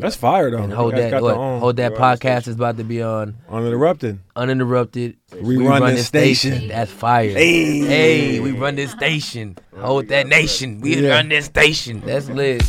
That's fire though. And hold that what, hold that podcast is about to be on uninterrupted. uninterrupted. We run this station. That's fire. Hey. hey, we run this station. Hold that nation. We Yeah. run this station. That's lit.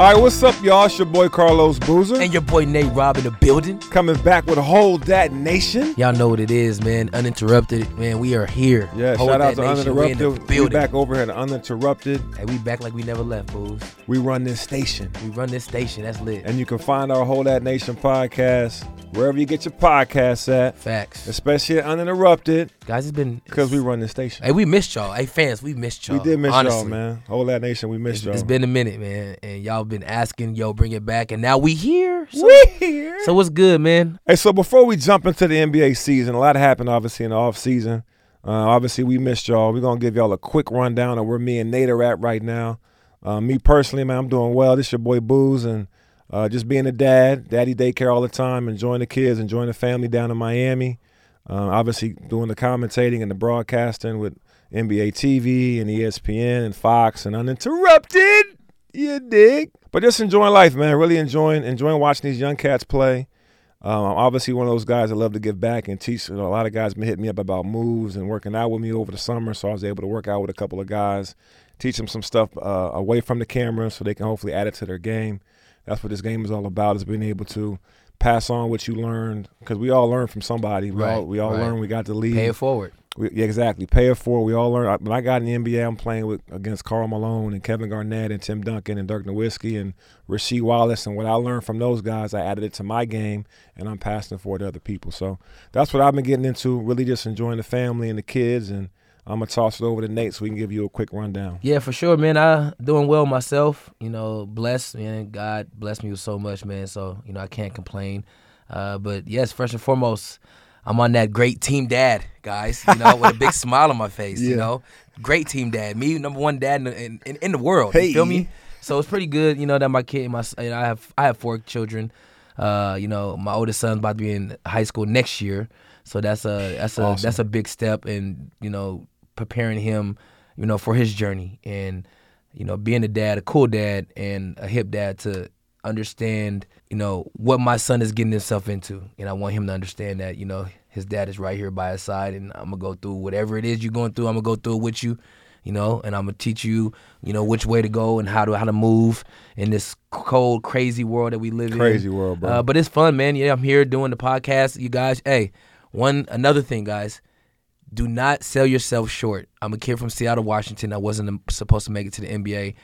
All right, what's up, y'all? It's your boy Carlos Boozer And your boy Nate Rob in the building. coming back with Hold That Nation. Y'all know what it is, man. Uninterrupted, man. We are here. Yeah, Hold shout out to nation. We in Uninterrupted. We building. back over here to Uninterrupted. Hey, we back like we never left, booze. We run this station. We run this station. That's lit. And you can find our Hold That Nation podcast wherever you get your podcasts at, Facts. especially at Uninterrupted, Guys, it's been because we run this station. Hey, we missed y'all. Hey, fans, we missed y'all. we did miss honestly. y'all, man. Hold That Nation, we missed It's, y'all. it's been a minute, man, and y'all been asking, yo, bring it back, and now we here. So, we here. so what's good, man? Hey, so before we jump into the NBA season, a lot happened obviously in the off season. Uh, obviously, we missed y'all. We're gonna give y'all a quick rundown of where me and Nate are at right now. Uh, me personally, man, I'm doing well. This your boy Booze, and uh, just being a dad, daddy daycare all the time, enjoying the kids, enjoying the family down in Miami. Uh, obviously, doing the commentating and the broadcasting with NBA TV and ESPN and Fox and uninterrupted. You dig? But just enjoying life, man. Really enjoying enjoying watching these young cats play. Um, I'm obviously one of those guys that love to give back and teach. You know, a lot of guys been hitting me up about moves and working out with me over the summer, so I was able to work out with a couple of guys, teach them some stuff uh, away from the camera, so they can hopefully add it to their game. That's what this game is all about: is being able to pass on what you learned because we all learn from somebody. We all Right, we all right. learn. We got to lead. Pay it forward. We, yeah, exactly. Pay it forward. We all learn. I- When I got in the NBA, I'm playing with against Karl Malone and Kevin Garnett and Tim Duncan and Dirk Nowitzki and Rasheed Wallace. And what I learned from those guys, I added it to my game, and I'm passing it forward to other people. So that's what I've been getting into. Really, just enjoying the family and the kids. And I'm gonna toss it over to Nate so we can give you a quick rundown. Yeah, for sure, man. I doing well myself. You know, blessed, man. God blessed me with so much, man. So you know, I can't complain. Uh, but yes, first and foremost, I'm on that great team dad, guys. You know, with a big smile on my face. Yeah. You know, great team dad. Me, number one dad in in, in, the world. Hey. You feel me? So it's pretty good. You know that my kid, my you know, I have I have four children. Uh, you know, my oldest son's about to be in high school next year. So that's a that's a Awesome. that's a big step in you know preparing him, you know, for his journey and you know being a dad, a cool dad, and a hip dad to understand you know what my son is getting himself into, and I want him to understand that you know his dad is right here by his side, and I'm gonna go through whatever it is you're going through. I'm gonna go through it with you. You know, and I'm gonna teach you, you know, which way to go and how to how to move in this cold, crazy world that we live in. Crazy world, bro. Uh, but it's fun, man. Yeah, I'm here doing the podcast. You guys, hey, one another thing, guys. Do not sell yourself short. I'm a kid from Seattle, Washington. I wasn't supposed to make it to the NBA.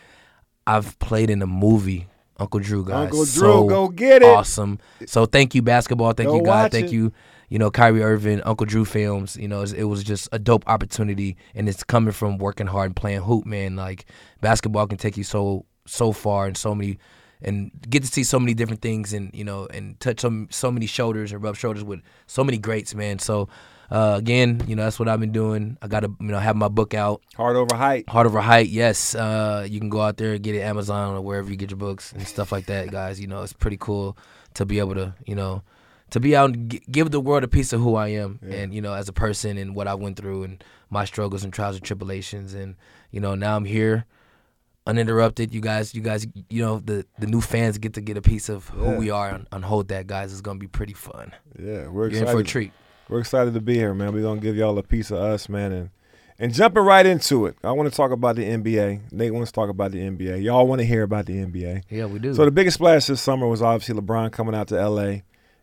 I've played in a movie, Uncle Drew, guys. Uncle Drew, So go get it. Awesome. So thank you, basketball. Thank Go you, God. Thank it. you, you know, Kyrie Irving, Uncle Drew films. You know, it was just a dope opportunity, and it's coming from working hard and playing hoop, man. Like basketball can take you so so far and so many, and get to see so many different things, and you know, and touch so so many shoulders and rub shoulders with so many greats, man. So. Uh, again, you know that's what I've been doing. I got to, you know, have my book out. Hard over height. Heart Over Height, yes. Uh, you can go out there and get it Amazon or wherever you get your books and stuff like that, guys. You know, it's pretty cool to be able to, you know, to be out and g- give the world a piece of who I am and you know as a person and what I went through and my struggles and trials and tribulations and you know now I'm here uninterrupted. You guys, you guys, you know the the new fans get to get a piece of who Yeah. we are on, on Hold That, guys. It's gonna be pretty fun. Yeah, we're You're excited. for a treat. We're excited to be here, man. We're gonna give y'all a piece of us, man, and and jumping right into it. I want to talk about the NBA. Nate wants to talk about the NBA. Y'all want to hear about the NBA. Yeah, we do. So the biggest splash this summer was obviously LeBron coming out to LA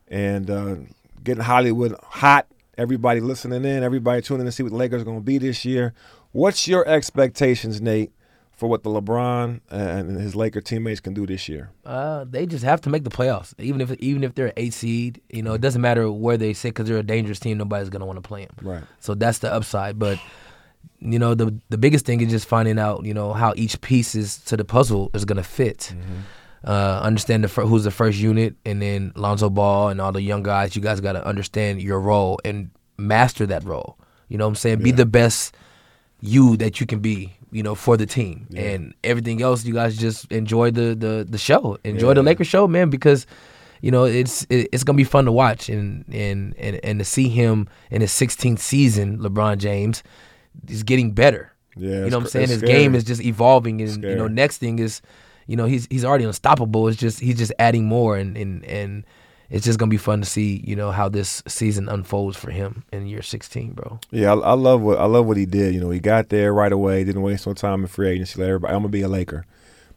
and uh, getting Hollywood hot. Everybody listening in, everybody tuning in to see what the Lakers are going to be this year. What's your expectations, Nate, for what the LeBron and his Laker teammates can do this year? Uh, they just have to make the playoffs, even if even if they're an eight seed. You know, it doesn't matter where they sit because they're a dangerous team. Nobody's gonna want to play them. Right. So that's the upside. But you know, the the biggest thing is just finding out, you know, how each piece is to the puzzle is gonna fit. Uh, understand the fir- who's the first unit, and then Lonzo Ball and all the young guys. You guys got to understand your role and master that role. You know what I'm saying? Be the best you that you can be. You know, for the team and everything else. You guys just enjoy the the the show. Enjoy the Lakers show, man, because you know, it's it, it's gonna be fun to watch and and and and to see him in his 16th season, LeBron James, is getting better. Yeah, you know what I'm saying? His game is just evolving, and you know, next thing is, you know, he's he's already unstoppable. It's just he's just adding more, and and and it's just gonna be fun to see, you know, how this season unfolds for him in year 16, bro. Yeah, I, I love what I love what he did. You know, he got there right away. Didn't waste no time in free agency. Let everybody. I'm gonna be a Laker.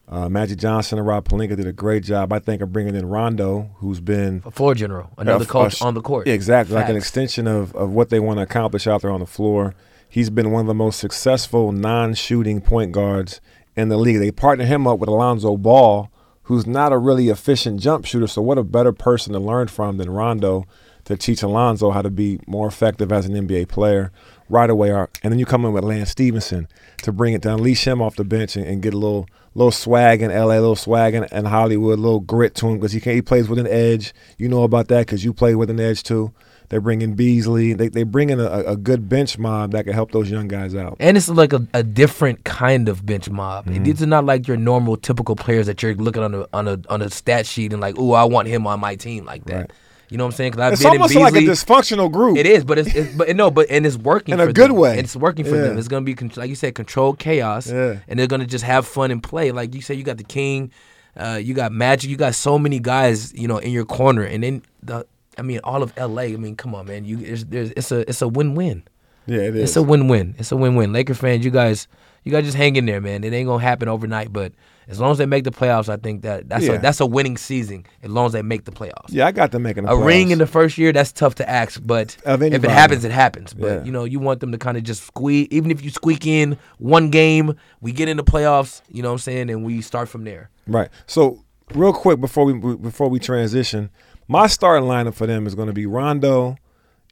Uh, Magic Johnson and Rob Pelinka did a great job. I think of bringing in Rondo, who's been A floor general, another coach on the court. Yeah, exactly. Like an extension of, of what they want to accomplish out there on the floor. He's been one of the most successful non shooting point guards in the league. They partnered him up with Alonzo Ball, who's not a really efficient jump shooter. So, what a better person to learn from than Rondo to teach Alonzo how to be more effective as an NBA player right away. And then you come in with Lance Stephenson to bring it to unleash him off the bench and, and get a little little swag in LA, a little swag in, in Hollywood, a little grit to him because he can, he plays with an edge. You know about that because you play with an edge too. They bring in Beasley. They they bring in a, a good bench mob that can help those young guys out. And it's like a, a different kind of bench mob. Mm-hmm. These are not like your normal typical players that you're looking on a on a on a stat sheet and like, oh, I want him on my team like that. Right. You know what I'm saying? Because I've It's been in almost Beasley. like a dysfunctional group. It is, but it's, it's but no, but and it's working In a for good them. way. It's working for them. It's gonna be like you said, controlled chaos, Yeah. and they're gonna just have fun and play. Like you said, you got the king, uh, you got Magic, you got so many guys, you know, in your corner, and then the. I mean, all of LA. I mean, come on, man. You, there's, there's, it's a, it's a win-win. yeah, it is. It's a win-win. It's a win-win. Laker fans, you guys, you guys just hang in there, man. It ain't gonna happen overnight, but as long as they make the playoffs, I think that that's Yeah. a that's a winning season. As long as they make the playoffs. yeah, I got them making the A ring in the first year, that's tough to ask, but uh, if it happens, it happens. But Yeah. you know, you want them to kind of just squeak. Even if you squeak in one game, we get in the playoffs. You know what I'm saying, and we start from there. Right. So real quick before we before we transition, my starting lineup for them is going to be Rondo,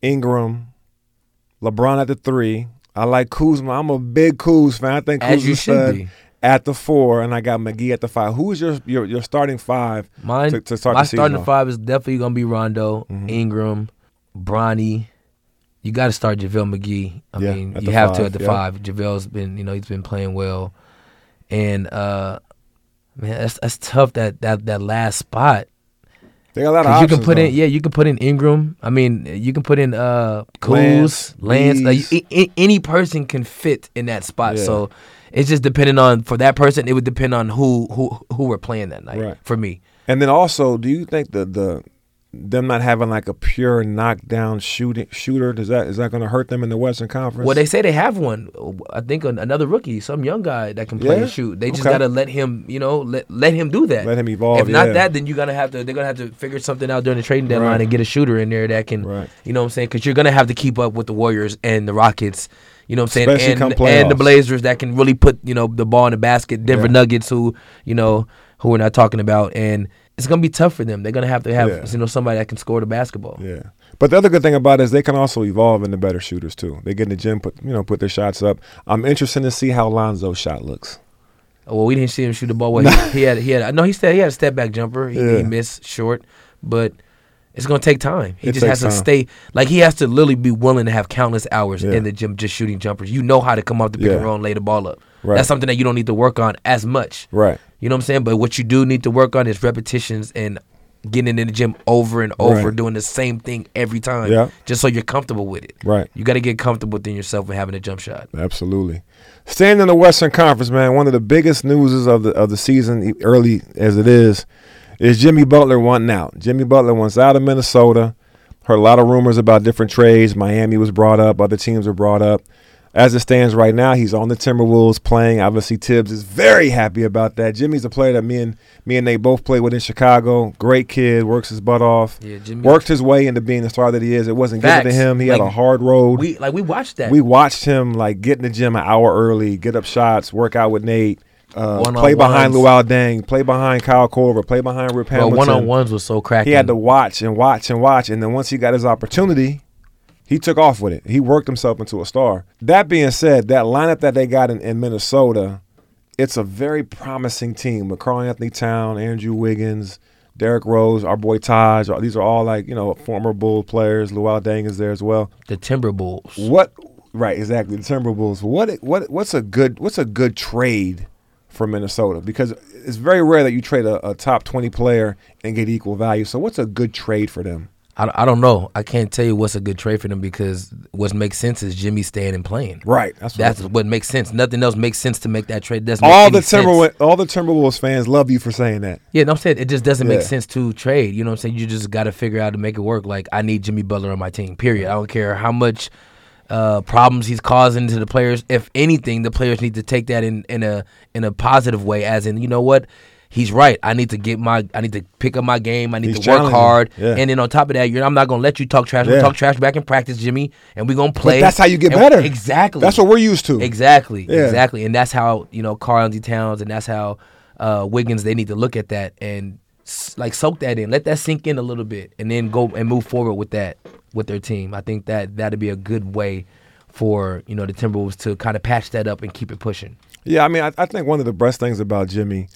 Ingram, LeBron at the three. I like Kuzma. I'm a big Kuz fan. I think As Kuz should stud be. at the four, and I got McGee at the five. Who is your your, your starting five Mine, to, to start my the season? starting off? five is definitely gonna be Rondo, Mhm. Ingram, Bronny. You got to start JaVale McGee. I Yeah, mean, you have to at the yeah. five. JaVale's been, you know, he's been playing well, and uh, man, that's that's tough. That that that last spot. They got a lot of 'Cause you can put in, yeah, you can put in Ingram. I mean, you can put in uh, Lance, Kuz, Lance. Like, Bees. a- a- any person can fit in that spot. Yeah. So it's just depending on for that person. It would depend on who who who we're playing that night. Right. For me, And then also, do you think the the them not having like a pure knockdown shooting shooter does that is that going to hurt them in the Western Conference? well, they say they have one. I think another rookie, some young guy that can play Yeah? and shoot. They just Okay. gotta let him, you know, let let him do that. Let him evolve. if not yeah. that, then you're gonna have to. They're gonna have to figure something out during the trading deadline Right. and get a shooter in there that can, Right. you know, what I'm saying, because you're gonna have to keep up with the Warriors and the Rockets. You know what I'm saying, Especially and and the. Blazers that can really put you know the ball in the basket. Denver Yeah. Nuggets, who you know who we're not talking about, and it's gonna be tough for them. They're gonna have to have Yeah. you know somebody that can score the basketball. Yeah. But the other good thing about it is they can also evolve into better shooters too. They get in the gym, put you know, put their shots up. I'm interested to see how Lonzo's shot looks. Oh, well, we didn't see him shoot the ball. Well, he, he had he had no. He said he had a step back jumper. He, Yeah. he missed short, but it's gonna take time. He It just has to time. stay like he has to literally be willing to have countless hours Yeah. in the gym just shooting jumpers. You know how to come off the pick and roll and lay the ball up. Right. That's something that you don't need to work on as much. Right. You know what I'm saying? But what you do need to work on is repetitions and getting in the gym over and over, Right. doing the same thing every time. Yeah. Just so you're comfortable with it. Right. You got to get comfortable within yourself and having a jump shot. Absolutely. Staying in the Western Conference, man, one of the biggest newses of the of the season, early as it is, is Jimmy Butler wanting out. Jimmy Butler wants out of Minnesota. Heard a lot of rumors about different trades. Miami was brought up. Other teams were brought up. As it stands right now, he's on the Timberwolves playing. Obviously, Thibs is very happy about that. Jimmy's a player that me and me and they both played with in Chicago. Great kid, works his butt off. Yeah, Jimmy. Worked his way into being the star that he is. It wasn't given to him. He had a hard road. We like we watched that. We watched him like get in the gym an hour early, get up shots, work out with Nate, uh, play behind Luol Deng, play behind Kyle Korver, play behind Rip Hamilton. one on ones was so cracking. He had to watch and watch and watch, and then once he got his opportunity, he took off with it. He worked himself into a star. That being said, that lineup that they got in, in Minnesota, it's a very promising team with Karl-Anthony Town, Andrew Wiggins, Derrick Rose, our boy Taj. These are all like you know former Bull players. Luol Deng is there as well. the Timberwolves. What? Right, exactly. The Timberwolves. What? What? What's a good? What's a good trade for Minnesota? Because it's very rare that you trade a, a top twenty player and get equal value. So what's a good trade for them? I, I don't know. I can't tell you what's a good trade for them because what makes sense is Jimmy staying and playing. Right. That's what, That's what makes sense. Nothing else makes sense to make that trade. Doesn't all the. Timberwolves all the Timberwolves fans love you for saying that. Yeah, no, I'm saying it just doesn't Yeah. make sense to trade. You know what I'm saying? You just got to figure out to make it work. Like I need Jimmy Butler on my team. Period. I don't care how much uh, problems he's causing to the players. If anything, the players need to take that in in a in a positive way. As in, you know what? He's right. I need to get my. I need to pick up my game. I need He's to work hard. Yeah. And then on top of that, you're, I'm not gonna let you talk trash. Yeah. We'll talk trash back in practice, Jimmy, and we're gonna play. that's how you get better. Exactly. That's what we're used to. Exactly. Yeah. Exactly. And that's how you know Karl-Anthony Towns and that's how uh, Wiggins. They need to look at that and like soak that in, let that sink in a little bit, and then go and move forward with that with their team. I think that that'd be a good way for you know the Timberwolves to kind of patch that up and keep it pushing. Yeah, I mean, I, I think one of the best things about Jimmy,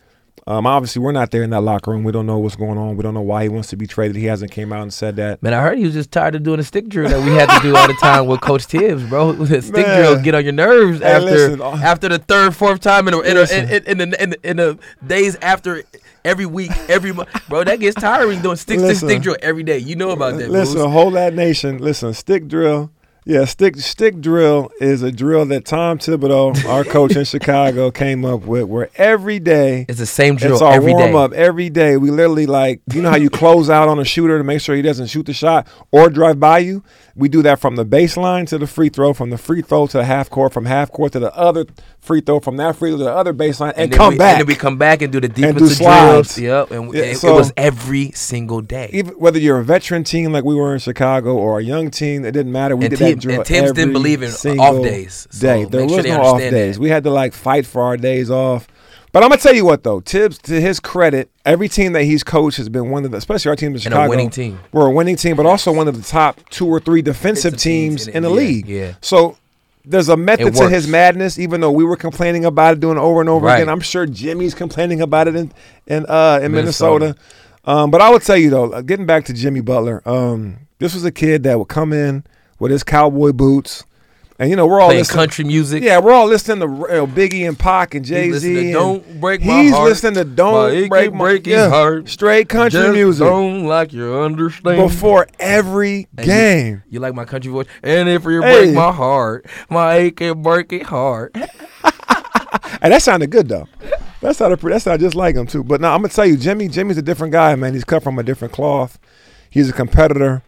um, obviously we're not there in that locker room. We don't know what's going on. We don't know why he wants to be traded. He hasn't came out and said that. Man, I heard he was just tired of doing the stick drill that we had to do all the time with Coach Thibs, bro. The stick Man. drill get on your nerves Hey, after listen, uh, after the third, fourth time in a, in, a, in, in, in, the, in, the, in the days after every week, every month, bro. That gets tiring doing stick stick Listen. stick drill every day. You know about that, Listen, hold that nation. Listen, stick drill. Yeah, stick stick drill is a drill that Tom Thibodeau, our coach in Chicago, came up with. Where every day It's the same drill it's our every day. warm up every day. We literally like you know how you close out on a shooter to make sure he doesn't shoot the shot or drive by you. We do that from the baseline to the free throw, from the free throw to the half court, from half court to the other free throw, from that free throw to the other baseline, and, then come we, back. And then we come back and do the do defensive slides. drills. Yep, and Yeah, it, it was every single day. Even whether you're a veteran team like we were in Chicago or a young team, it didn't matter. We And did Tim- that drill and Thibs didn't believe in off days, so Day there make sure was no off days. that. We had to like fight for our days off. But I'm gonna tell you what though, Thibs, to his credit, every team that he's coached has been one of the, especially our team in Chicago, and a winning team. We're a winning team, but also one of the top two or three defensive Defensive teams teams in in the- league. yeah. So there's a method to his madness, even though we were complaining about it doing it over and over Right. again. I'm sure Jimmy's complaining about it in in uh, in Minnesota. Minnesota. Um, but I would tell you though, uh, getting back to Jimmy Butler, um, this was a kid that would come in with his cowboy boots, and you know we're all Playing listening. country music. Yeah, we're all listening to uh, Biggie and Pac and Jay Z. Don't Break My heart. He's listening to Don't achy Break My yeah, heart. Straight country Just music Don't like you understand. before every And game. You, like my country voice? And if you Hey. break my heart, my achy breaky heart. And that sounded good though. That sounded pretty, that sounded just like him too. But now I'm gonna tell you, Jimmy. Jimmy's a different guy, man. He's cut from a different cloth. He's a competitor,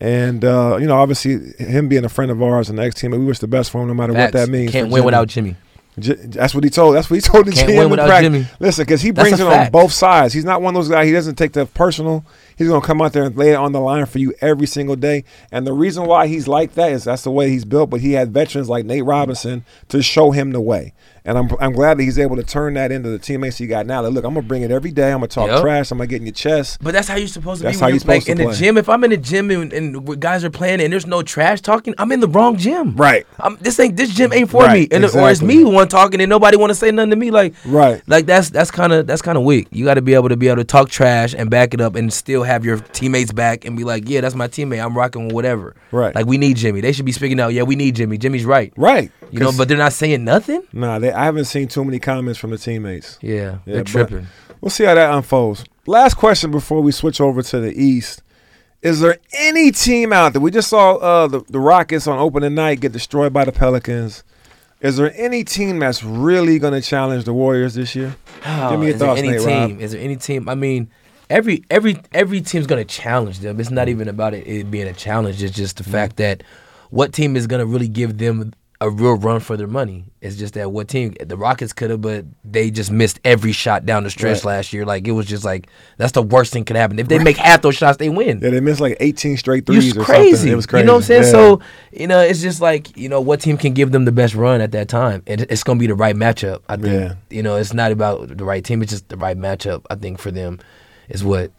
and uh, you know, obviously, him being a friend of ours and the ex team, we wish the best for him, no matter what that means. Can't win without Jimmy. J- that's what he told. That's what he told the Can't GM win without. Jimmy. Listen, because he brings it on both sides. He's not one of those guys. He doesn't take the personal. He's gonna come out there and lay it on the line for you every single day. And the reason why he's like that is that's the way he's built. But he had veterans like Nate Robinson to show him the way. And I'm I'm glad that he's able to turn that into the teammates he got now. That look, I'm gonna bring it every day. I'm gonna talk Yep. trash. I'm gonna get in your chest. But that's how you're supposed to That's be how you're supposed in to the play. gym. If I'm in the gym and, and guys are playing and there's no trash talking, I'm in the wrong gym. Right. I'm, this ain't this gym ain't for Right, me, and or it's exactly. me one talking and nobody want to say nothing to me. Like Right. like that's that's kind of that's kind of weak. You got to be able to be able to talk trash and back it up and still have your teammates back and be like, yeah, that's my teammate. I'm rocking with whatever. Right. Like we need Jimmy. They should be speaking out. Yeah, we need Jimmy. Jimmy's right. Right. You know, but they're not saying nothing. nah, they, I haven't seen too many comments from the teammates. Yeah, Yeah, they're tripping. We'll see how that unfolds. Last question before we switch over to the East. Is there any team out there? We just saw uh, the, the Rockets on opening night get destroyed by the Pelicans. Is there any team that's really going to challenge the Warriors this year? Give me your is there any Nate team? Rob. Is there any team? I mean, every every every team's gonna challenge them. It's not even about it, it being a challenge. It's just the Mm-hmm. fact that what team is gonna really give them a real run for their money. It's just that what team the Rockets could have, but they just missed every shot down the stretch Right. last year. Like it was just like that's the worst thing could happen. If they make half those shots, they win. Yeah, they missed like 18 straight threes It's or crazy. something. It was crazy. You know what I'm saying? Yeah. So, you know, it's just like, you know, what team can give them the best run at that time? And it's going to be the right matchup. I think, Yeah. you know, it's not about the right team. It's just the right matchup, I think, for them is what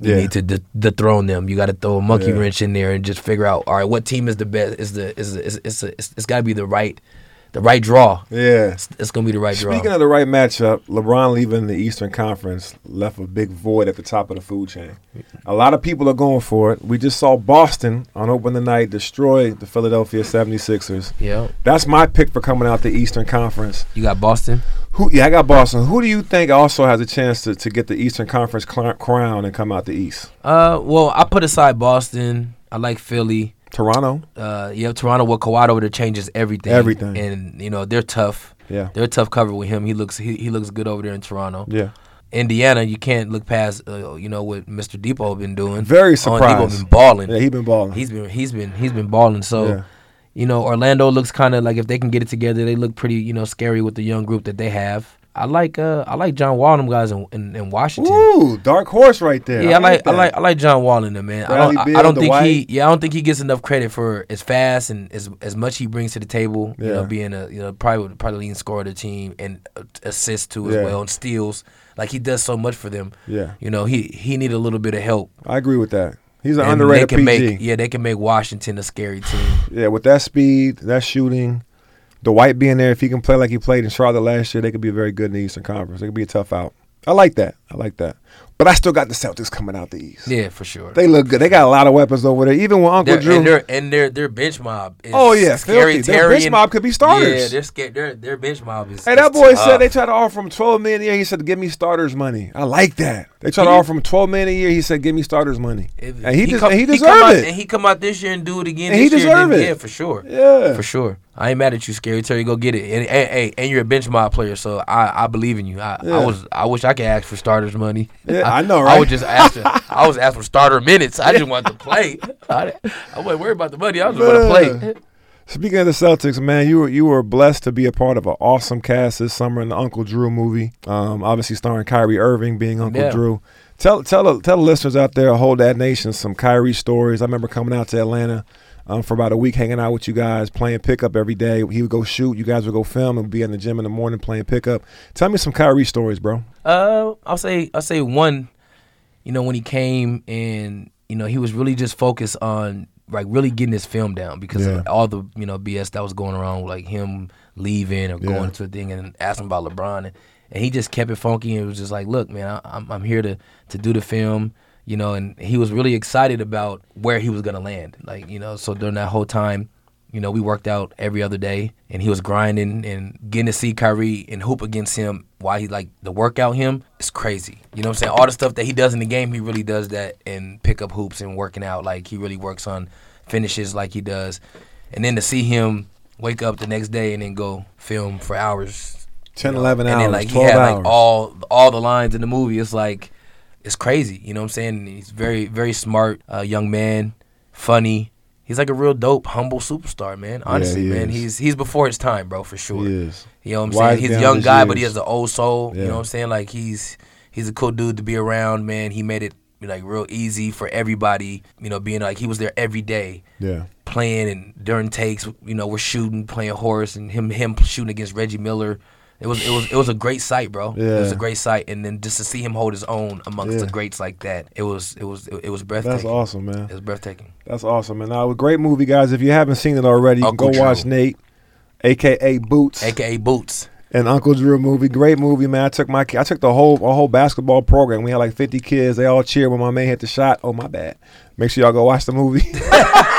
you Yeah. need to de- dethrone them. You got to throw a monkey Yeah. wrench in there and just figure out, all right, what team is the best? Is the, is, the, is, is, is it's got to be the right the right draw. Yeah. It's, it's gonna be the right draw. Speaking of the right matchup, LeBron leaving the Eastern Conference left a big void at the top of the food chain. A lot of people are going for it. We just saw Boston on opening night destroy the Philadelphia 76ers. yeah, That's my pick for coming out the Eastern Conference. you got Boston. Who? Yeah, I got Boston. Who do you think also has a chance to, to get the Eastern Conference crown and come out the East? Uh, well, I put aside Boston. I like Philly. Toronto. Uh, yeah, Toronto with Kawhi over there changes everything. Everything. and you know they're tough. Yeah. They're a tough cover with him. He looks he, he looks good over there in Toronto. Yeah. Indiana, you can't look past uh, you know what Mr. Dipo been doing. Very surprised. Dipo been balling. Yeah, he been balling. He's been he's been he's been balling. So, Yeah. you know, Orlando looks kind of like if they can get it together, they look pretty you know scary with the young group that they have. I like uh I like John Wall and them guys in, in, in Washington. Ooh, dark horse right there. Yeah, I like I like I like John Wall in them, man. I don't I, I don't think he yeah I don't think he gets enough credit for as fast and as as much he brings to the table. You know, being a you know probably probably leading scorer of the team and uh, assist too as Yeah. well and steals. Like he does so much for them. Yeah, You know, he he need a little bit of help. I agree with that. He's an And underrated they can PG. make yeah they can make Washington a scary team. Yeah, with that speed, that shooting, the White being there, if he can play like he played in Charlotte last year, they could be very good in the Eastern Conference. They could be a tough out. I like that. I like that. But I still got the Celtics coming out the East. Yeah, for sure. They look good. They got a lot of weapons over there. Even with Uncle They're- Drew. and their and their their bench mob. Is oh yeah, scary. Their bench mob could be starters. Yeah, they're scared. Their their bench mob is. Hey, that boy tough. said they tried to offer him twelve million a year. He said, "Give me starters money." I like that. They tried to offer him twelve million a year. He said, "Give me starters money," If- and he, des- come- and he deserved out, it. And he come out this year and do it again. And this he year, then- it. Yeah, for sure. yeah, For sure. I ain't mad at you, Scary Terry. Go get it. And, and, and, and you're a bench mob player, so I, I believe in you. I, Yeah. I was I wish I could ask for starters money. Yeah, I know, I right? was just asking. I was asking for starter minutes. I just wanted to play. I, I wasn't worried about the money. I just want to play. Speaking of the Celtics, man, you were you were blessed to be a part of an awesome cast this summer in the Uncle Drew movie. Um, obviously starring Kyrie Irving being Uncle Yeah. Drew. Tell tell the- tell the listeners out there, hold that nation, some Kyrie stories. I remember coming out to Atlanta um, for about a week, hanging out with you guys, playing pickup every day. He would go shoot, you guys would go film, and be in the gym in the morning playing pickup. Tell me some Kyrie stories, bro. Uh, I'll say I'll say one. You know, when he came and you know he was really just focused on like really getting his film down because Yeah. of all the you know BS that was going around, like him leaving or Yeah. going to a thing and asking about LeBron, and, and he just kept it funky and was just like, look, man, I, I'm I'm here to to do the film. You know, and he was really excited about where he was gonna land. Like, you know, so during that whole time, you know, we worked out every other day, and he was grinding and getting to see Kyrie and hoop against him while he like the workout him is crazy. You know what I'm saying? All the stuff that he does in the game, he really does that and pick up hoops and working out. Like he really works on finishes like he does. And then to see him wake up the next day and then go film for hours. 10, you know, 11 and hours, then like he had hours. like all all the lines in the movie. It's like it's crazy. You know what I'm saying? He's very very smart, uh, young man, funny. He's like a real dope, humble superstar, man. Honestly, he man, is. he's he's before his time, bro, for sure. He is. You know what I'm Wise saying? He's a young guy, but he has an old soul. You know what I'm saying? Like he's he's a cool dude to be around, man. He made it like real easy for everybody. You know, being like he was there every day Yeah. playing and during takes, you know, we're shooting, playing horse, and him him shooting against Reggie Miller. It was it was it was a great sight, bro. Yeah. It was a great sight, and then just to see him hold his own amongst Yeah. the greats like that, it was it was it, was breathtaking. That's awesome, man. It was breathtaking. That's awesome. And now, a great movie, guys. If you haven't seen it already, you can go watch Nate, aka Boots, AKA Boots. and Uncle Drew movie. Great movie, man. I took my I took the whole a whole basketball program. We had like 50 kids. They all cheered when my man hit the shot. Oh my bad. Make sure y'all go watch the movie.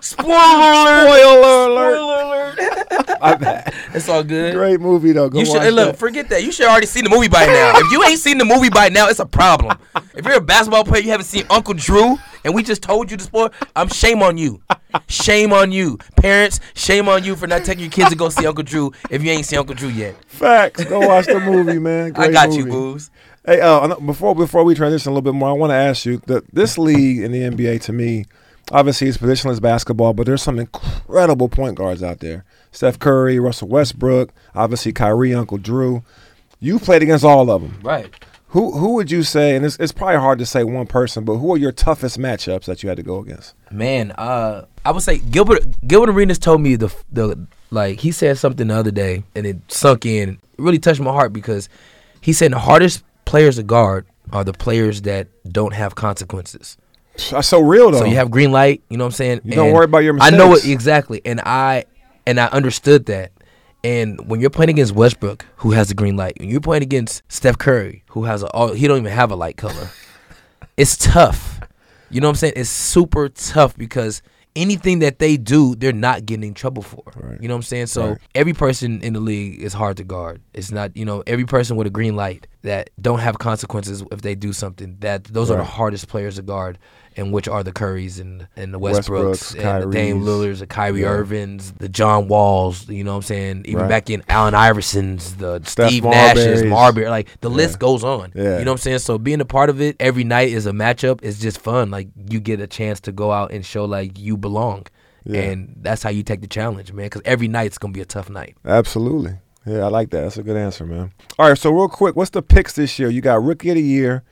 Spoiler alert! Spoiler alert. Spoiler! My bad. it's all good. Great movie though. Go You should watch hey, look. that. Forget that. You should already seen the movie by now. if you ain't seen the movie by now, it's a problem. If you're a basketball player, you haven't seen Uncle Drew, and we just told you to spoil. I'm shame on you. Shame on you, parents. Shame on you for not taking your kids to go see Uncle Drew if you ain't seen Uncle Drew yet. Facts. Go watch the movie, man. I Great got you, movie. booze. Hey, uh, before before we transition a little bit more, I want to ask you that this league in the NBA to me, obviously it's positionless basketball, but there's some incredible point guards out there. Steph Curry, Russell Westbrook, obviously Kyrie, Uncle Drew. You played against all of them. Right. Who who would you say? And it's, it's probably hard to say one person, but who are your toughest matchups that you had to go against? Man, uh, I would say Gilbert Gilbert Arenas told me the the like he said something the other day and it sunk in. It really touched my heart because he said the hardest players to guard are the players that don't have consequences. That's so real though. So you have green light, you know what I'm saying? You don't And worry about your mistakes. I know it exactly, and I and I understood that. And when you're playing against Westbrook, who has the green light, when you're playing against Steph Curry, who has a all, he don't even have a light color, it's tough. You know what I'm saying? It's super tough because anything that they do, they're not getting in trouble for. Right. You know what I'm saying? So Right. every person in the league is hard to guard. It's not, you know, every person with a green light that don't have consequences if they do something. That those are the hardest players to guard, and which are the Currys and and the Westbrooks, Westbrooks, and the Dame Kyries. Lillards, the Kyrie Yeah. Irvins, the John Walls. You know what I'm saying? Even Right. back in Allen Iversons, the Steph Steve Nash's, Marbury. Like the Yeah. list goes on. Yeah. You know what I'm saying? So being a part of it every night is a matchup. It's just fun. Like you get a chance to go out and show like you belong. Yeah. And that's how you take the challenge, man. Because every night's gonna be a tough night. Absolutely. Yeah, I like that. That's a good answer, man. All right, so real quick, what's the picks this year? You got Rookie of the Year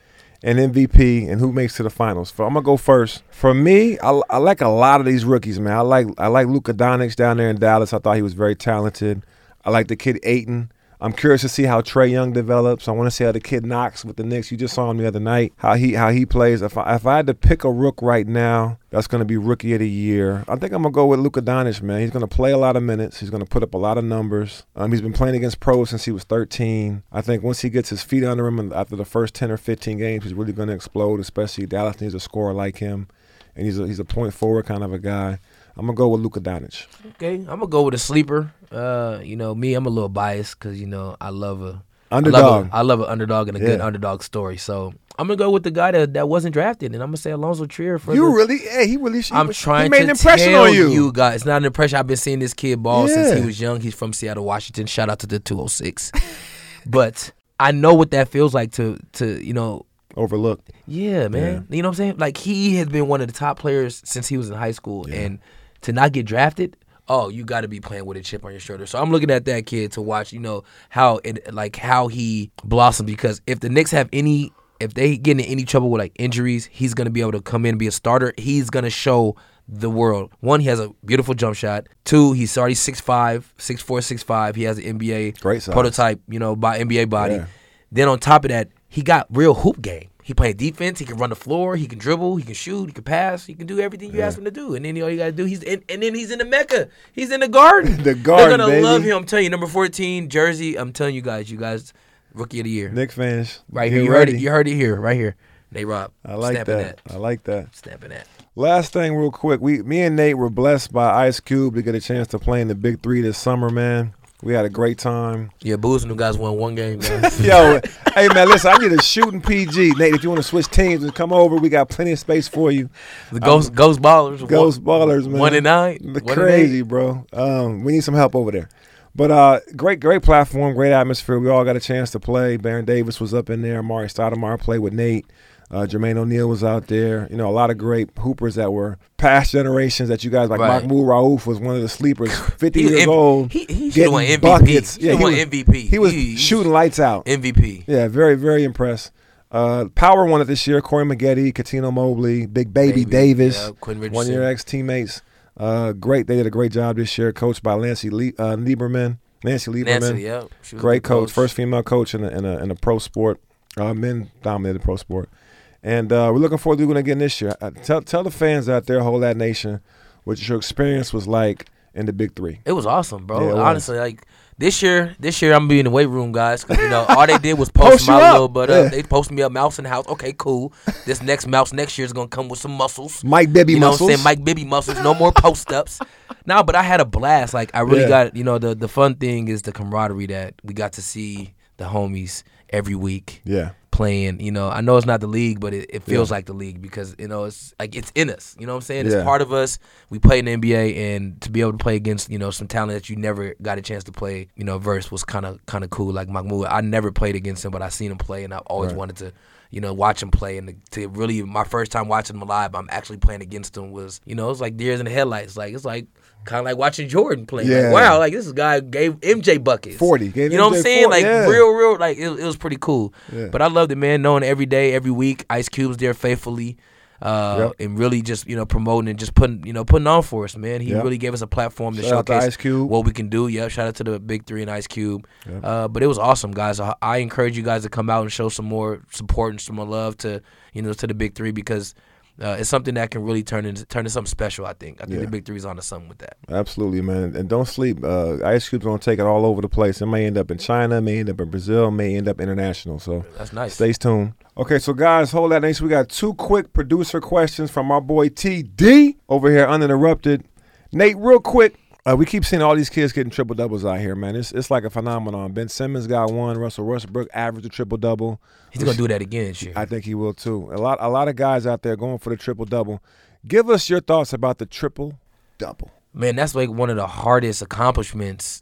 and MVP, and who makes to the finals? For, I'm gonna go first. For me, I, I like a lot of these rookies, man. I like I like Luka Doncic down there in Dallas. I thought he was very talented. I like the kid Ayton. I'm curious to see how Trae Young develops. I want to see how the kid Knox with the Knicks. You just saw him the other night. How he how he plays. If I, if I had to pick a rook right now, that's going to be rookie of the year. I think I'm gonna go with Luka Doncic, man. He's going to play a lot of minutes. He's going to put up a lot of numbers. Um, he's been playing against pros since he was 13. I think once he gets his feet under him after the first 10 or 15 games, he's really going to explode. Especially Dallas needs a scorer like him, and he's a, he's a point forward kind of a guy. I'm gonna go with Luka Doncic. Okay, I'm gonna go with a sleeper. Uh, you know, me, I'm a little biased because you know I love a Underdog. I love an underdog and a good underdog story. So I'm gonna go with the guy that, that wasn't drafted, and I'm gonna say Allonzo Trier for you the, really? Yeah, he really. I'm he, trying he made to an impression tell on you. you guys. It's not an impression. I've been seeing this kid ball since he was young. He's from Seattle, Washington. Shout out to the 206. but I know what that feels like to to you know. Overlooked. Yeah, man. You know what I'm saying? Like he has been one of the top players since he was in high school, Yeah. and to not get drafted. Oh, you got to be playing with a chip on your shoulder. So I'm looking at that kid to watch, you know, how it like how he blossomed. Because if the Knicks have any, if they get in any trouble with like injuries, he's gonna be able to come in and be a starter. He's gonna show the world. One, he has a beautiful jump shot. Two, he's already 6'5", 6'4", 6'5". He has an NBA Great size. prototype, you know, by NBA body. Yeah. Then on top of that, he got real hoop game. He played defense. He can run the floor. He can dribble. He can shoot. He can pass. He can do everything you Yeah. ask him to do. And then all you gotta do, he's in, and then he's in the Mecca. He's in the garden. The garden, They're gonna baby. love him. I'm telling you, number 14 jersey. I'm telling you guys, you guys, rookie of the year, Knick fans, right here. You ready. heard it. You heard it here, right here. Nate Rob. I like Stamping that. I like that. Stamping that. Last thing, real quick, we, me and Nate were blessed by Ice Cube to get a chance to play in the Big Three this summer, man. We had a great time. Yeah, Booze and them guys won one game, man. Yo, hey man, listen, I need a shooting PG. Nate, if you want to switch teams and come over, we got plenty of space for you. The Ghost Ghost Ballers. Ghost one, Ballers, man. One and nine. The crazy, bro. Um, we need some help over there. But uh, great, great platform, great atmosphere. We all got a chance to play. Baron Davis was up in there. Mari Stoudemire played with Nate. Uh, Jermaine O'Neal was out there. You know, a lot of great hoopers that were past generations that you guys like. Right. Mahmoud Raouf was one of the sleepers, 50 He years M- old. He, he getting won MVP. buckets. He Yeah, he won was- MVP. He was He- shooting lights out. MVP. Yeah, very, very impressed. Uh, Power won it this year. Corey Maggette, Cuttino Mobley, Big Baby, Baby, Davis, yeah, Quinn one Richardson. year ex teammates. Uh, great. They did a great job this year, coached by Nancy Le- uh, Lieberman. Nancy Lieberman, Nancy, yeah. She was a great good coach, first female coach in a, in a, in a pro sport. Uh, men dominated pro sport, and uh, we're looking forward to doing it again this year. Uh, tell tell the fans out there, whole that nation, what your experience was like in the Big Three. It was awesome, bro. Yeah, was. Honestly, like this year, this year I'm gonna be in the weight room, guys, because you know all they did was post, Post my up. little butt Yeah. up. They posted me a mouse in the house. Okay, cool. This next mouse next year is gonna come with some muscles. Mike Bibby you know muscles. what I'm saying? Mike Bibby muscles. No more post ups. no, but I had a blast. Like I really Yeah. got you know the the fun thing is the camaraderie that we got to see the homies every week Yeah, playing. You know, I know it's not the league, but it, it feels Yeah. like the league because you know it's like it's in us. You know what I'm saying? It's Yeah. part of us. We play in the NBA, and to be able to play against you know some talent that you never got a chance to play, you know, verse was kind of kind of cool. Like Mahmoud, I never played against him, but I seen him play, and I always Right. wanted to. You know, watch him play, and to, really, my first time watching him live, I'm actually playing against him. Was you know, it's like deers in the headlights. Like it's like kind of like watching Jordan play. Yeah. Like, wow, like this guy gave MJ buckets. 40, gave You know what I'm saying? 40, Like yeah. real, real. Like it, it was pretty cool. Yeah. But I loved it, man. Knowing every day, every week, Ice Cube's there faithfully, uh, Yep. and really just you know promoting and just putting you know putting on for us, man. He Yep. really gave us a platform to Shout out to showcase Ice Cube. what we can do. Yep. Shout out to the Big Three and Ice Cube. Yep. Uh, but it was awesome, guys. I, I encourage you guys to come out and show some more support and some more love to you know to the Big Three because uh, it's something that can really turn into turn into something special. I think. I think Yeah. the big three is onto something with that. Absolutely, man. And don't sleep. Uh, Ice Cube's gonna take it all over the place. It may end up in China, may end up in Brazil, may end up international. So That's nice. stay tuned. Okay, so guys, hold that next. We got two quick producer questions from our boy TD over here, uninterrupted. Nate, real quick. Uh, we keep seeing all these kids getting triple doubles out here, man. It's it's like a phenomenon. Ben Simmons got one. Russell Westbrook averaged a triple double. He's gonna do that again this year. I think he will too. A lot a lot of guys out there going for the triple double. Give us your thoughts about the triple double. Man, that's like one of the hardest accomplishments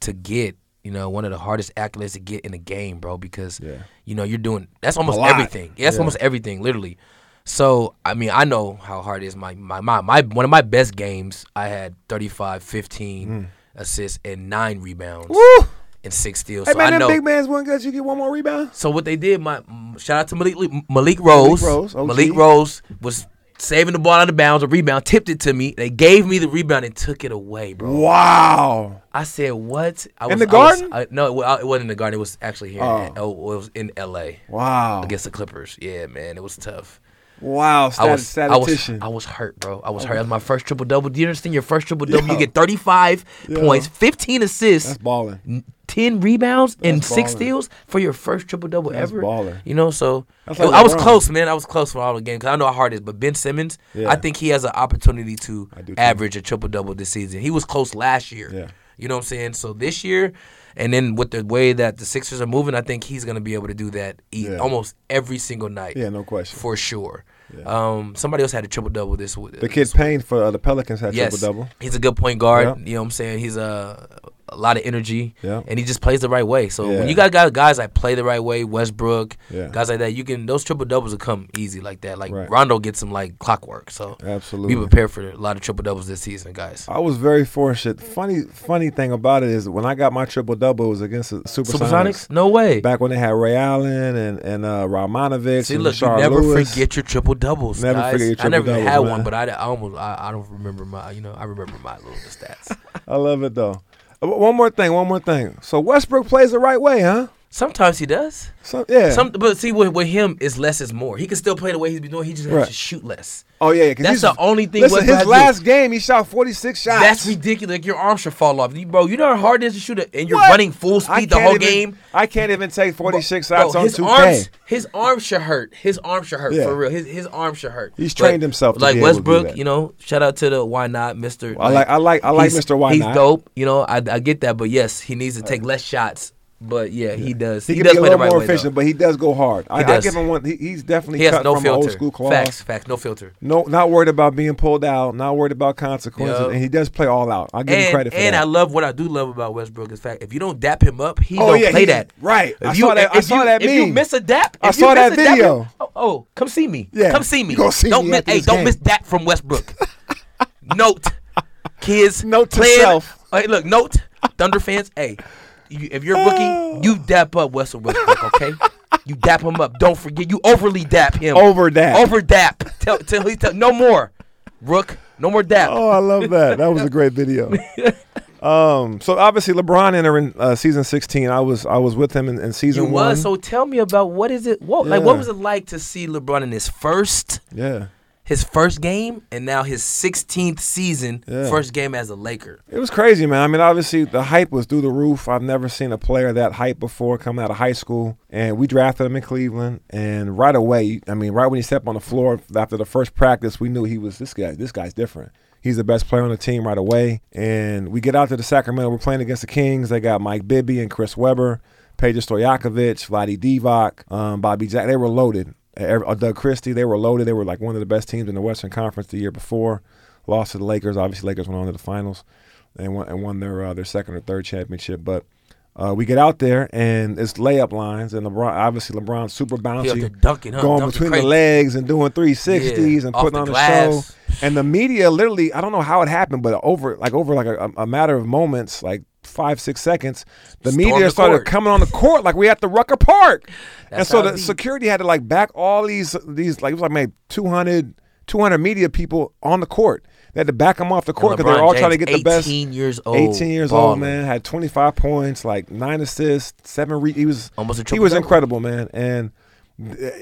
to get. You know, one of the hardest accolades to get in the game, bro. Because Yeah. you know you're doing that's almost everything. Yeah, that's Yeah. almost everything, literally. So I mean, I know how hard it is. My my my, my one of my best games, I had 35, 15 assists and nine rebounds Mm. Woo! and six steals. Hey so man, I them know. big man's one good. You get one more rebound. So what they did, my mm, shout out to Malik Malik Rose. Rose, OG. Malik Rose was saving the ball out of bounds, a rebound, tipped it to me. They gave me the rebound and took it away, bro. Wow. I said, "What?" I was, In the I was- Garden? I- no, it, it wasn't in the garden. It was actually here. Oh. in- oh, it was in L.A. Wow. against the Clippers. Yeah, man, it was tough. Wow. I Stat- was, I was, statistician. I was hurt, bro. I was oh, hurt. That was my first triple double. Do you understand? Your first triple double, Yo. you get 35 Yo. points, 15 assists, That's balling. 10 rebounds, and That's six ballin'. steals for your first triple double ever. You know, so I- like I was close, man. I was close for all the games because I know how hard it is. But Ben Simmons, Yeah. I think he has an opportunity to I average a triple double this season. He was close last year. Yeah. You know what I'm saying? So this year, and then with the way that the Sixers are moving, I think he's gonna be able to do that e- Yeah. almost every single night Yeah, no question. for sure. Um, somebody else had a triple double this week. The kid Payne for uh, the Pelicans had yes, triple double. he's a good point guard. Yeah. You know what I'm saying? He's a a lot of energy, Yeah. and he just plays the right way. So Yeah. when you got guys, guys that play the right way, Westbrook, Yeah. guys like that, you can those triple doubles will come easy like that. Like Right. Rondo gets them like clockwork. So Absolutely. be prepared for a lot of triple doubles this season, guys. I was very fortunate. Funny, funny thing about it is when I got my triple double, was against the Supersonics. Supersonics? No way. Back when they had Ray Allen and and uh, Romanovich See, and look, you never Lewis. forget your triple doubles. Never guys. forget your I never triple even had doubles, one, but I, I almost I, I don't remember my you know I remember my little stats. I love it though. Uh, One more thing, one more thing. So Westbrook plays the right way, huh? Sometimes he does. So yeah. Some, but see, with, with him, is less is more. He can still play the way he's been doing. He just has Right. to shoot less. oh yeah, That's the only thing Listen, his has to do. last game he shot forty six shots. That's ridiculous. Like your arm should fall off, You- bro. You know how hard it is to shoot it, and you're What? running full speed the whole even- game. I can't even take forty six Bro, shots on his two arms, K. his arms should hurt. His arms should hurt Yeah. for real. His his arms should hurt. He's trained himself to like be able to do Westbrook. You know, shout out to the why not, Mister. I like I like I like Mr. Why He's Not. dope. You know, I, I get that, but yes, he needs to take less shots. But yeah, he does. He, He, can does be a little right more efficient, though. but he does go hard. I, I give him one. He, he's definitely He cut no from filter. old school class. Facts, facts, no filter. No, not worried about being pulled out. Not worried about consequences, Yup. and he does play all out. I give him credit for and that. And I love what I do love about Westbrook is fact if you don't dap him up, he Oh, don't yeah, play that. right. If I you, saw that- I saw you, that If you miss a dap, I saw that a dap, video. oh, oh, come see me. Yeah, come see me. don't me miss, hey, don't miss dap from Westbrook. note, kids. Note to self. Hey, look, note, Thunder fans. Hey, you, if you're a rookie, you dap up Westbrook. Westbrook, okay? You dap him up. Don't forget, you overly dap him. Over dap. Over dap. Tell, tell, tell, no more. Rook, no more dap. Oh, I love that. That was a great video. um, so obviously LeBron entering uh, season 16. I was I was with him in, in season You one. was. So tell me about what is it? What like what was it like to see LeBron in his first yeah, his first game and now his 16th season, Yeah. first game as a Laker. it was crazy, man. I mean, obviously the hype was through the roof. I've never seen a player that hype before coming out of high school. And we drafted him in Cleveland, and right away, I mean, right when he stepped on the floor after the first practice, we knew he was this guy. This guy's different. He's the best player on the team right away. And we get out to the Sacramento. We're playing against the Kings. They got Mike Bibby and Chris Webber, Peja Stojakovic, Vlade Divac, um, Bobby Jack. They were loaded. Uh, Doug Christie, they were loaded. They were like one of the best teams in the Western Conference the year before. Lost to the Lakers. Obviously, Lakers went on to the finals and won, and won their uh, their second or third championship. But uh, we get out there and it's layup lines, and LeBron obviously LeBron's super bouncy dunking, huh? going dunking between crazy. the legs and doing 360s Yeah, and putting the on glass. show. And the media literally, I don't know how it happened, but over like over like a, a matter of moments, like five six seconds, the Stormed media the started court. coming on the court like we at the Rucker Park, and so the security had to like back all these these like it was like maybe 200, 200 media people on the court. They had to back them off the court because they were all trying to get the best. 18 years old. 18 years old, man. Had 25 points, like nine assists, seven. Re- he was Almost a he was triple-double. incredible, man. And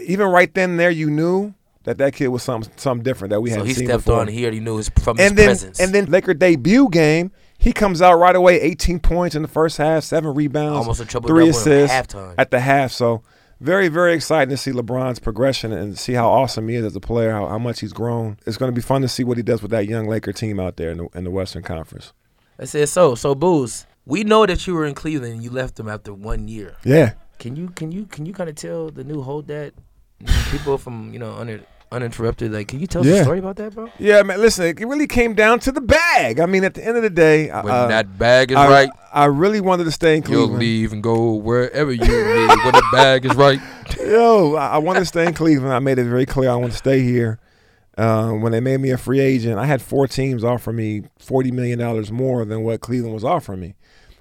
even right then there, you knew that that kid was something something different that we So hadn't he seen stepped before. on. He already knew his from his and then presence. and then Laker debut game, he comes out right away, 18 points in the first half, seven rebounds, Almost a triple three double at assists halftime. at the half. So very very exciting to see LeBron's progression and see how awesome he is as a player, how, how much he's grown. It's going to be fun to see what he does with that young Laker team out there in the, in the Western Conference. I said so. So Booze, we know that you were in Cleveland and you left them after one year. Yeah. Can you can you can you kind of tell the new hold that people from you know under uninterrupted like can you tell us Yeah. a story about that, bro? Yeah, man. Listen, it really came down to the bag. I mean, at the end of the day, When uh, that bag is I, right, I really wanted to stay in Cleveland. you'll Cleveland. leave and go wherever you need. When the bag is right, Yo, I, I wanted to stay in Cleveland. I made it very clear I want to stay here. Uh, when they made me a free agent, I had four teams offer me forty million dollars more than what Cleveland was offering me,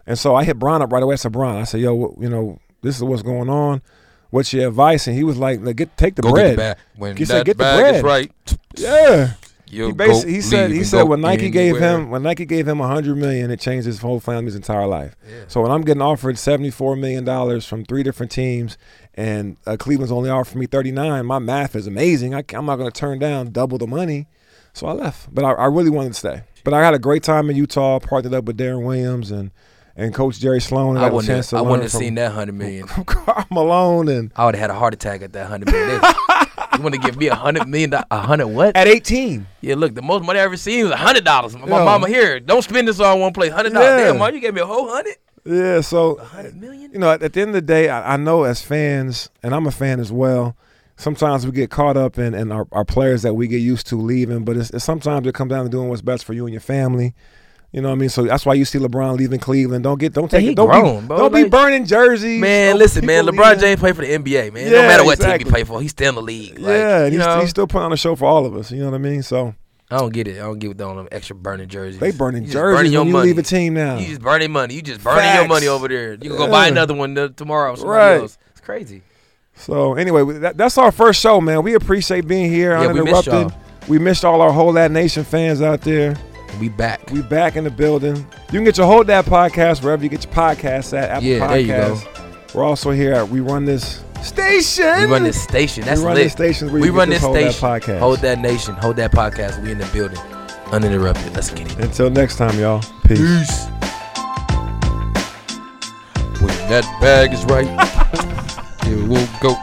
and so I hit Bron up right away. I said, Bron, I said, Yo, what- you know, this is what's going on. What's your advice? And he was like, "Look, Get take the go bread. get the bag. When He said, "Get the bread." right, Yeah. you'll He basically he said he said when Nike gave him when Nike gave him a hundred million, it changed his whole family's entire life. Yeah. So when I'm getting offered seventy four million dollars from three different teams, and uh, Cleveland's only offering me thirty nine, my math is amazing. I, am not going to turn down double the money. So I left, but I, I really wanted to stay. But I had a great time in Utah. Partnered up with Deron Williams and and Coach Jerry Sloan. I wouldn't have, I wouldn't have from, seen that hundred million. from Karl Malone and I would have had a heart attack at that hundred million. you want to give me a hundred million? A hundred what? at eighteen. Yeah, look, the most money I ever seen was a hundred dollars. My mama here, don't spend this all in one place. Hundred dollars. Yeah. Damn, mom, you gave me a whole hundred. Yeah, so Hundred million. you know, at, at the end of the day, I, I know as fans, and I'm a fan as well. Sometimes we get caught up in, in our, our players that we get used to leaving, but it's, it's sometimes it comes down to doing what's best for you and your family. You know what I mean? So that's why you see LeBron leaving Cleveland. Don't get don't take he it. Don't grown, be bro. don't be burning jerseys. Man, Don't- listen, man. LeBron leaving. James played for the NBA, man. Yeah, no matter what exactly. team he played for, he's still in the league. Like, Yeah, and you he's, know, he's still putting on a show for all of us. You know what I mean? So I don't get it. I don't get all them extra burning jerseys. they burning You jerseys burning your when you money. leave a team now. You just burning money. You just burning your money over there. You can go buy another one tomorrow. Right. else. It's crazy. So anyway, that, that's our first show, man. We appreciate being here Yeah, we missed uninterrupted. We missed all our whole that nation fans out there. We back. We back in the building. You can get your Hold That podcast wherever you get your podcasts at. Apple Yeah, there you go. Podcasts. We're also here at We Run This Station. We run this station. That's we run lit. this station we run this this Hold That station. podcast. Hold that nation. Hold that podcast. We in the building. Uninterrupted. Let's get it. Until next time, y'all. Peace. Peace. When that bag is right, it will go.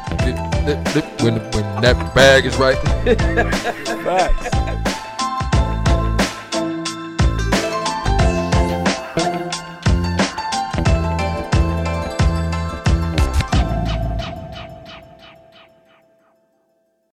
When, when that bag is right. Facts.